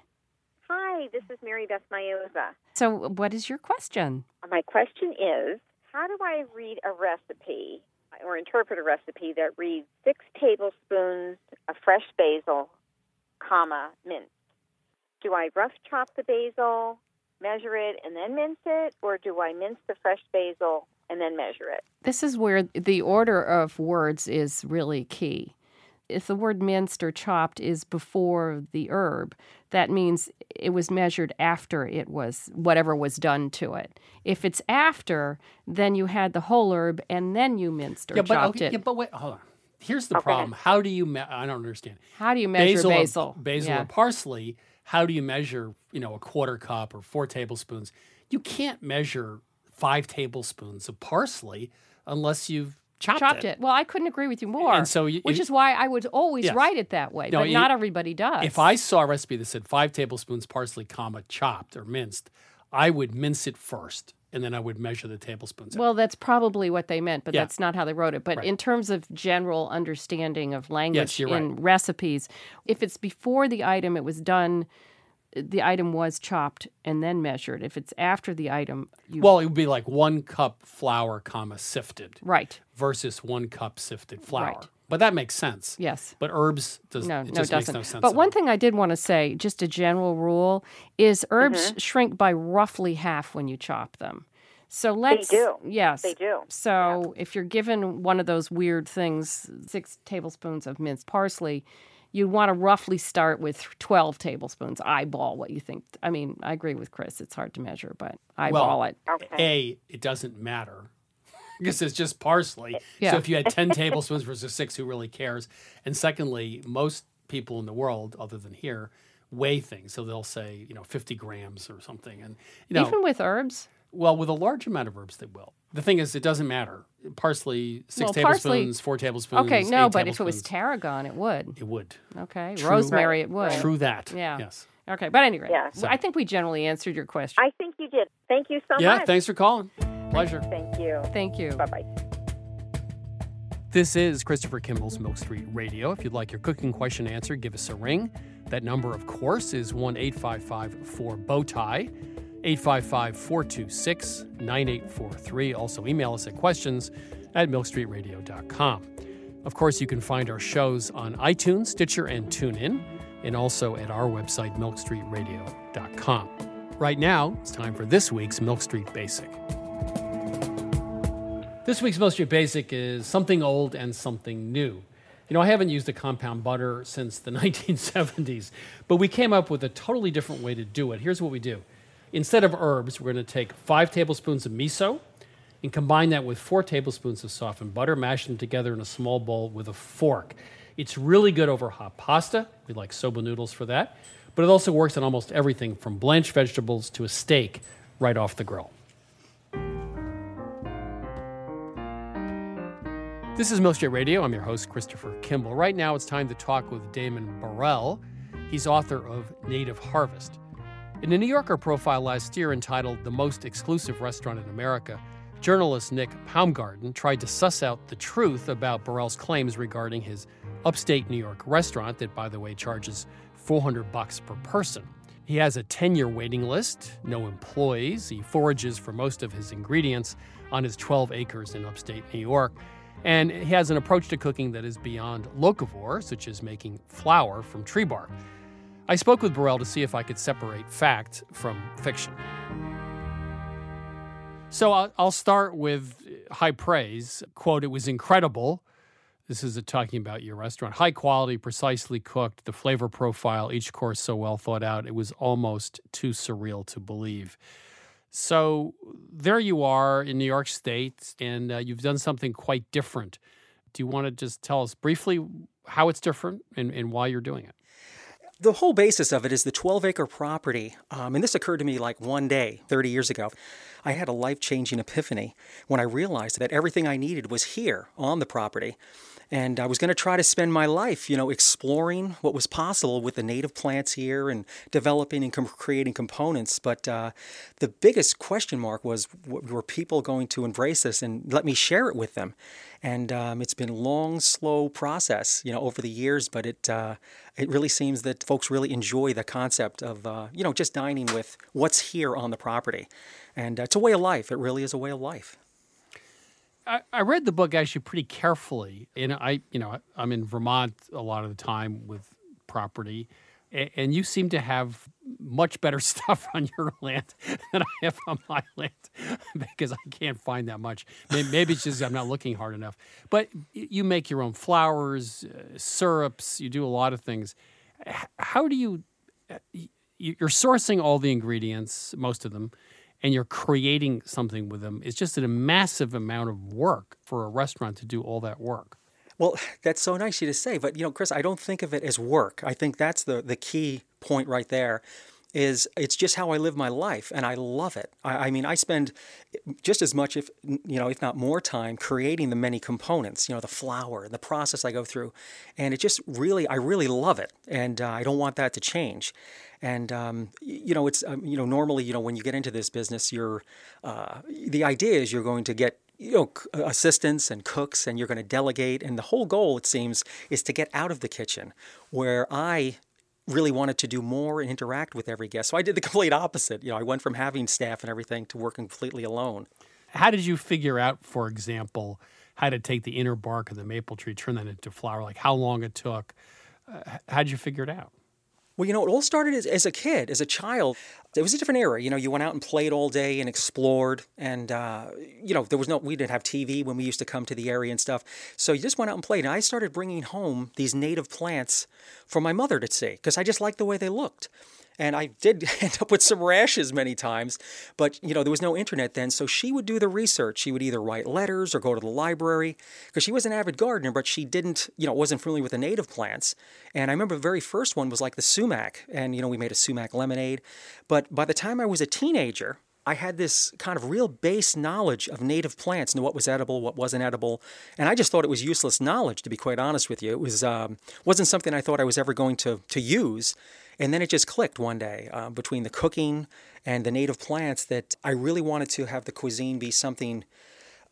Hi, this is Mary Beth Mayoza. So, what is your question? Uh, my question is How do I read a recipe or interpret a recipe that reads six tablespoons of fresh basil, comma, minced? Do I rough chop the basil, measure it, and then mince it, or do I mince the fresh basil and then measure it? This is where the order of words is really key. If the word minced or chopped is before the herb, that means it was measured after it was whatever was done to it. If it's after, then you had the whole herb and then you minced or yeah, but chopped okay, it. yeah, but wait, hold on. Here's the problem. How do you? Me- I don't understand. How do you measure basil? basil? Or, basil Yeah. or parsley? How do you measure? You know, a quarter cup or four tablespoons. You can't measure five tablespoons of parsley unless you've chopped, it. Well, I couldn't agree with you more. And so you- which is why I would always Yes. write it that way, No, but you- not everybody does. If I saw a recipe that said five tablespoons parsley, comma chopped or minced, I would mince it first, and then I would measure the tablespoons. Well, that's probably what they meant, but Yeah. that's not how they wrote it. But Right. in terms of general understanding of language you're in recipes, if it's before the item, it was done, the item was chopped and then measured. If it's after the item, you well, it would be like one cup flour, comma sifted, right. versus one cup sifted flour. Right. But that makes sense. Yes. But herbs does no, it no, just it doesn't. no sense. but one thing I did want to say, just a general rule, is herbs Mhm. shrink by roughly half when you chop them. So let's do. Yes, They do. So if you're given one of those weird things, six tablespoons of minced parsley, you'd want to roughly start with 12 tablespoons. Eyeball what you think. I mean, I agree with Chris. It's hard to measure, but eyeball well, it. A, it doesn't matter [LAUGHS] because it's just parsley. Yeah. So if you had 10 tablespoons versus six, who really cares? And secondly, most people in the world, other than here, weigh things. So they'll say, you know, 50 grams or something. And, you know, Even with herbs. well, with a large amount of herbs, they will. The thing is, it doesn't matter. Parsley, six Well, parsley- tablespoons, four tablespoons. Okay, no, eight but if it was tarragon, it would. It would. Okay, True- rosemary, it would. True that. Yeah. Yes. Okay, but anyway, Yeah. so I think we generally answered your question. I think you did. Thank you so yeah, much. Yeah, thanks for calling. Pleasure. Thank you. Thank you. Bye bye. This is Christopher Kimball's Milk Street Radio. If you'd like your cooking question answered, give us a ring. That number, of course, is 1 855 4 Bowtie, 855 426 9843. Also, email us at questions at milkstreetradio.com. Of course, you can find our shows on iTunes, Stitcher, and TuneIn, and also at our website, milkstreetradio.com. Right now, it's time for this week's Milk Street Basic. This week's Milk Street Basic is something old and something new. You know, I haven't used a compound butter since the [LAUGHS] 1970s, but we came up with a totally different way to do it. Here's what we do instead of herbs, we're going to take five tablespoons of miso and combine that with four tablespoons of softened butter, mash them together in a small bowl with a fork. It's really good over hot pasta. We like soba noodles for that. But it also works on almost everything from blanched vegetables to a steak right off the grill. This is Milk Street Radio. I'm your host, Christopher Kimball. Right now, it's time to talk with Damon Baehrel. He's author of Native Harvest. In a New Yorker profile last year entitled The Most Exclusive Restaurant in America, journalist Nick Paumgarten tried to suss out the truth about Baehrel's claims regarding his upstate New York restaurant that, by the way, charges 400 bucks per person. He has a 10 year waiting list, no employees. He forages for most of his ingredients on his 12 acres in upstate New York. And he has an approach to cooking that is beyond locavore, such as making flour from tree bark. I spoke with Baehrel to see if I could separate fact from fiction. So I'll, start with high praise. Quote, it was incredible. This is talking about your restaurant. High quality, precisely cooked, the flavor profile, each course so well thought out. It was almost too surreal to believe. So there you are in New York State, and uh, you've done something quite different. Do you want to just tell us briefly how it's different and, and why you're doing it? The whole basis of it is the 12 acre property. Um, and this occurred to me like one day, 30 years ago. I had a life changing epiphany when I realized that everything I needed was here on the property. And I was going to try to spend my life, you know, exploring what was possible with the native plants here and developing and com- creating components. But uh, the biggest question mark was were people going to embrace this and let me share it with them? And um, it's been a long, slow process, you know, over the years. But it uh, it really seems that folks really enjoy the concept of, uh, you know, just dining with what's here on the property. And uh, it's a way of life. It really is a way of life. I, I read the book actually pretty carefully, and I, you know, I'm in Vermont a lot of the time with property, and, you seem to have much better [LAUGHS] stuff on your land than I have on my land [LAUGHS] because I can't find that much. Maybe, maybe it's just I'm not looking hard enough. But you make your own flowers, uh, syrups. You do a lot of things. How do you? uh, You're sourcing all the ingredients, most of them and you're creating something with them. It's just a massive amount of work for a restaurant to do all that work. Well, [SIGHS] that's so nice you to say, but you know, Chris, I don't think of it as work. I think that's the the key point right there. Is it's just how I live my life, and I love it. I, I mean, I spend just as much, if you know, if not more time, creating the many components. You know, the flour, the process I go through, and it just really, I really love it, and uh, I don't want that to change. And um, you know, it's um, you know, normally, you know, when you get into this business, you're uh, the idea is you're going to get you know assistants and cooks, and you're going to delegate. And the whole goal, it seems, is to get out of the kitchen, where I really wanted to do more and interact with every guest. So I did the [LAUGHS] complete opposite. You know, I went from having staff and everything to working completely alone. How did you figure out, for example, how to take the inner bark of the maple tree, turn that into flour? Like how long it took? Uh, how did you figure it out? Well, you know, it all started as, as a kid, as a child. It was a different era. You know, you went out and played all day and explored. And, uh, you know, there was no, we didn't have TV when we used to come to the area and stuff. So you just went out and played. And I started bringing home these native plants for my mother to see because I just liked the way they looked. And I did [LAUGHS] end up with some rashes many times, but you know, there was no internet then. So she would do the research. She would either write letters or go to the library because she was an avid gardener, but she didn't, you know, wasn't familiar with the native plants. And I remember the very first one was like the sumac. And, you know, we made a sumac lemonade. But by the time I was a teenager, I had this kind of real base knowledge of native plants and what was edible, what wasn't edible, and I just thought it was useless knowledge. To be quite honest with you, it was um, wasn't something I thought I was ever going to to use. And then it just clicked one day uh, between the cooking and the native plants that I really wanted to have the cuisine be something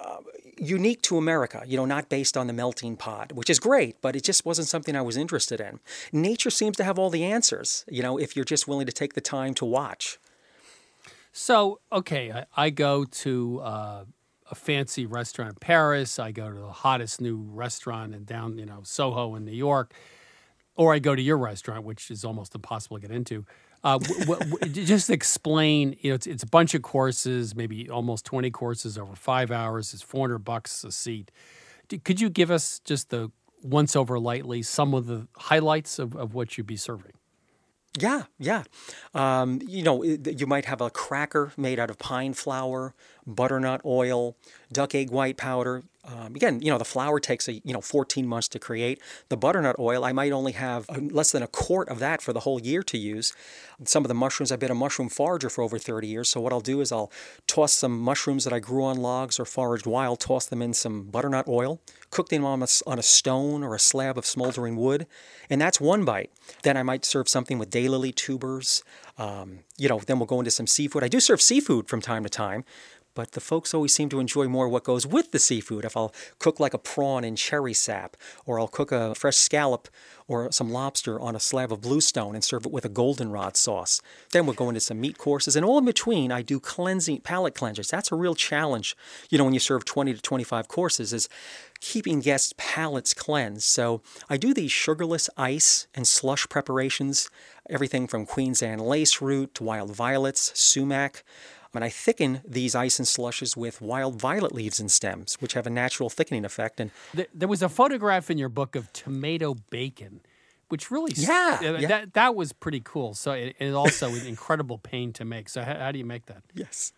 uh, unique to America, you know, not based on the melting pot, which is great, but it just wasn't something I was interested in. Nature seems to have all the answers, you know, if you're just willing to take the time to watch. So, okay, I, I go to uh, a fancy restaurant in Paris. I go to the hottest new restaurant in down, you know, Soho in New York, or I go to your restaurant, which is almost impossible to get into. Uh, w- w- [LAUGHS] just explain. You know, it's, it's a bunch of courses, maybe almost twenty courses over five hours. It's four hundred bucks a seat. D- could you give us just the once over lightly some of the highlights of, of what you'd be serving? Yeah, yeah. Um, you know, you might have a cracker made out of pine flour, butternut oil, duck egg white powder. Um, again, you know, the flour takes a you know 14 months to create. The butternut oil, I might only have less than a quart of that for the whole year to use. Some of the mushrooms, I've been a mushroom forager for over 30 years. So what I'll do is I'll toss some mushrooms that I grew on logs or foraged wild, toss them in some butternut oil, cook them on a, on a stone or a slab of smoldering wood, and that's one bite. Then I might serve something with daylily tubers. Um, you know, then we'll go into some seafood. I do serve seafood from time to time, but the folks always seem to enjoy more what goes with the seafood. If I'll cook like a prawn in cherry sap, or I'll cook a fresh scallop or some lobster on a slab of bluestone and serve it with a goldenrod sauce. Then we'll go into some meat courses, and all in between, I do cleansing palate cleansers. That's a real challenge, you know, when you serve 20 to 25 courses, is keeping guests' palates cleansed. So I do these sugarless ice and slush preparations, everything from Queen's Anne lace root to wild violets, sumac. And I thicken these ice and slushes with wild violet leaves and stems, which have a natural thickening effect. And there was a photograph in your book of tomato bacon, which really yeah, uh, yeah. that that was pretty cool. So it, it also an incredible pain to make. So how, how do you make that? Yes.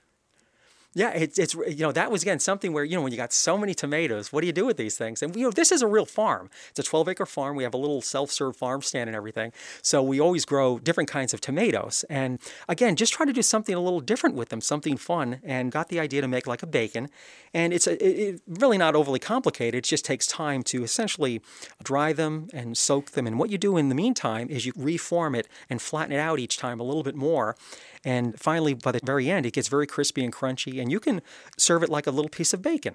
Yeah, it's, it's you know that was again something where you know when you got so many tomatoes, what do you do with these things? And you know this is a real farm. It's a 12 acre farm. We have a little self-serve farm stand and everything. So we always grow different kinds of tomatoes. And again, just trying to do something a little different with them, something fun. And got the idea to make like a bacon. And it's a, it, it really not overly complicated. It just takes time to essentially dry them and soak them. And what you do in the meantime is you reform it and flatten it out each time a little bit more. And finally, by the very end, it gets very crispy and crunchy, and you can serve it like a little piece of bacon.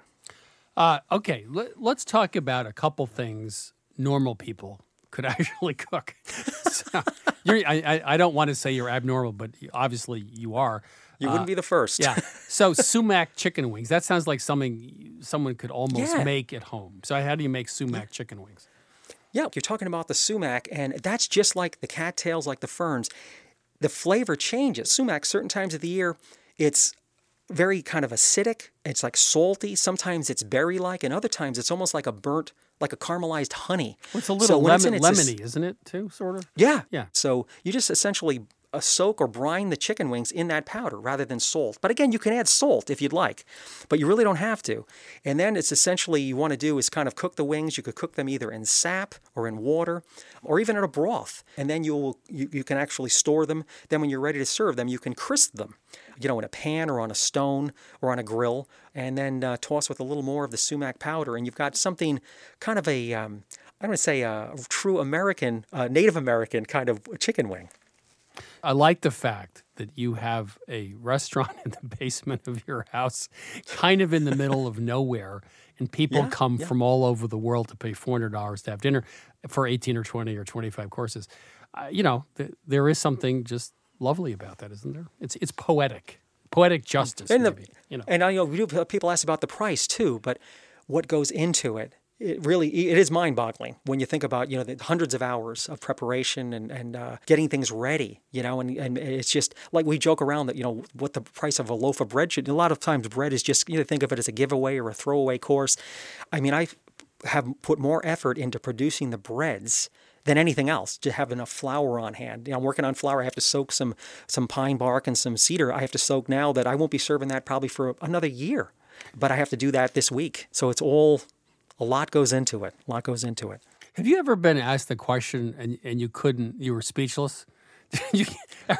Uh, okay, let, us talk about a couple things normal people could [LAUGHS] actually cook. so, I, I don't want to say you're abnormal, but obviously you are. You wouldn't uh, be the first. yeah. [LAUGHS] So sumac chicken wings. That sounds like something someone could almost Yeah. make at home. So how do you make sumac chicken wings? Yeah, you're talking about the sumac, and that's just like the cattails, like the ferns. The flavor changes. Sumac, certain times of the year, it's very kind of acidic. It's like salty. Sometimes it's berry like, and other times it's almost like a burnt, like a caramelized honey. Well, it's a So little it's lemon, its- lemony, isn't it? Too sort of. Yeah. Yeah. So you just essentially uh, soak or brine the chicken wings in that powder rather than salt. But again, you can add salt if you'd like, but you really don't have to. And then it's essentially you want to do is kind of cook the wings. You could cook them either in sap or in water or even in a broth. And then you'll you, you can actually store them. Then when you're ready to serve them, you can crisp them, you know, in a pan or on a stone or on a grill, and then uh, toss with a little more of the sumac powder, and you've got something kind of a um, I'm going to say a true American, uh, Native American kind of chicken wing. I like the fact that you have a restaurant [LAUGHS] in the basement of your house, kind of in the middle of nowhere, and people Yeah, come yeah. from all over the world to pay four hundred dollars to have dinner for eighteen or twenty or twenty five courses. Uh, you know, th- there is something just lovely about that, isn't there? It's it's poetic, poetic justice. And the- maybe, you know. And I know we do- people ask about the price too, but what goes into it? It really it is mind-boggling when you think about you know the hundreds of hours of preparation and and uh, getting things ready. You know, and and it's just like we joke around that you know what the price of a loaf of bread should. A lot of times, bread is just you know think of it as a giveaway or a throwaway course. I mean, I have put more effort into producing the breads than anything else to have enough flour on hand. You know, I'm working on flour. I have to soak some some pine bark and some cedar. I have to soak now that I won't be serving that probably for another year. But I have to do that this week. So it's all a lot goes into it. A lot goes into it. Have you ever been asked the question and, and you couldn't, you were speechless? [LAUGHS] you,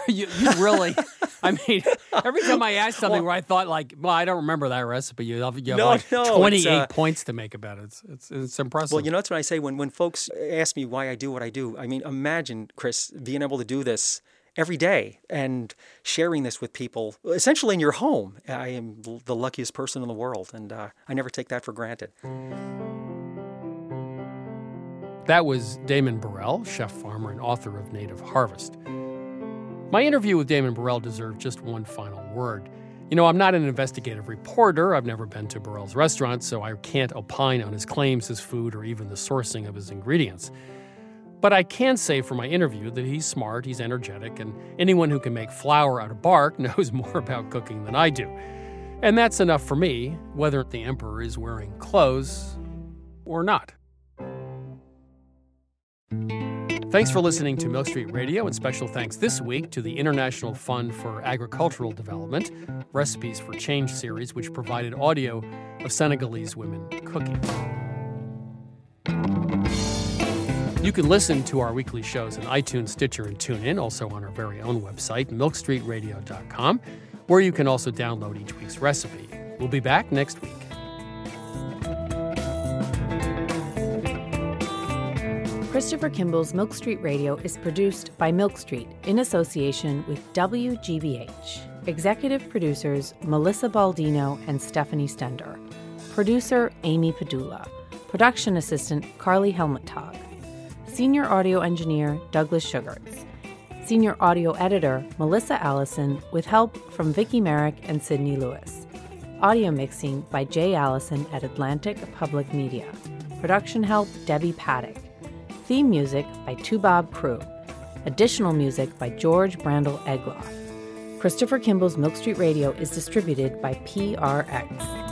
you, you, really, I mean, every time I ask something well, where I thought like, well, I don't remember that recipe, you have, you have no, like no, 28 uh, points to make about it. It's, it's, it's impressive. Well, you know, that's what I say when, when folks ask me why I do what I do. I mean, imagine, Chris, being able to do this every day and sharing this with people, essentially in your home. I am the luckiest person in the world, and uh, I never take that for granted. That was Damon Baehrel, chef, farmer, and author of Native Harvest. My interview with Damon Baehrel deserved just one final word. You know, I'm not an investigative reporter. I've never been to Baehrel's restaurant, so I can't opine on his claims, his food, or even the sourcing of his ingredients. But I can say from my interview that he's smart, he's energetic, and anyone who can make flour out of bark [LAUGHS] knows more about cooking than I do. And that's enough for me, whether the emperor is wearing clothes or not. Thanks for listening to Milk Street Radio, and special thanks this week to the International Fund for Agricultural Development Recipes for Change series, which provided audio of Senegalese women cooking. You can listen to our weekly shows on iTunes, Stitcher, and TuneIn, also on our very own website, milkstreetradio.com, where you can also download each week's recipe. We'll be back next week. Christopher Kimball's Milk Street Radio is produced by Milk Street in association with WGBH. Executive producers Melissa Baldino and Stephanie Stender. Producer Amy Padula. Production assistant Carly Helmetag. Senior audio engineer Douglas Sugars. Senior audio editor Melissa Allison with help from Vicki Merrick and Sydney Lewis. Audio mixing by Jay Allison at Atlantic Public Media. Production help Debbie Paddock. Theme music by Toubab Krewe. Additional music by George Brandl Egloff. Christopher Kimball's Milk Street Radio is distributed by PRX.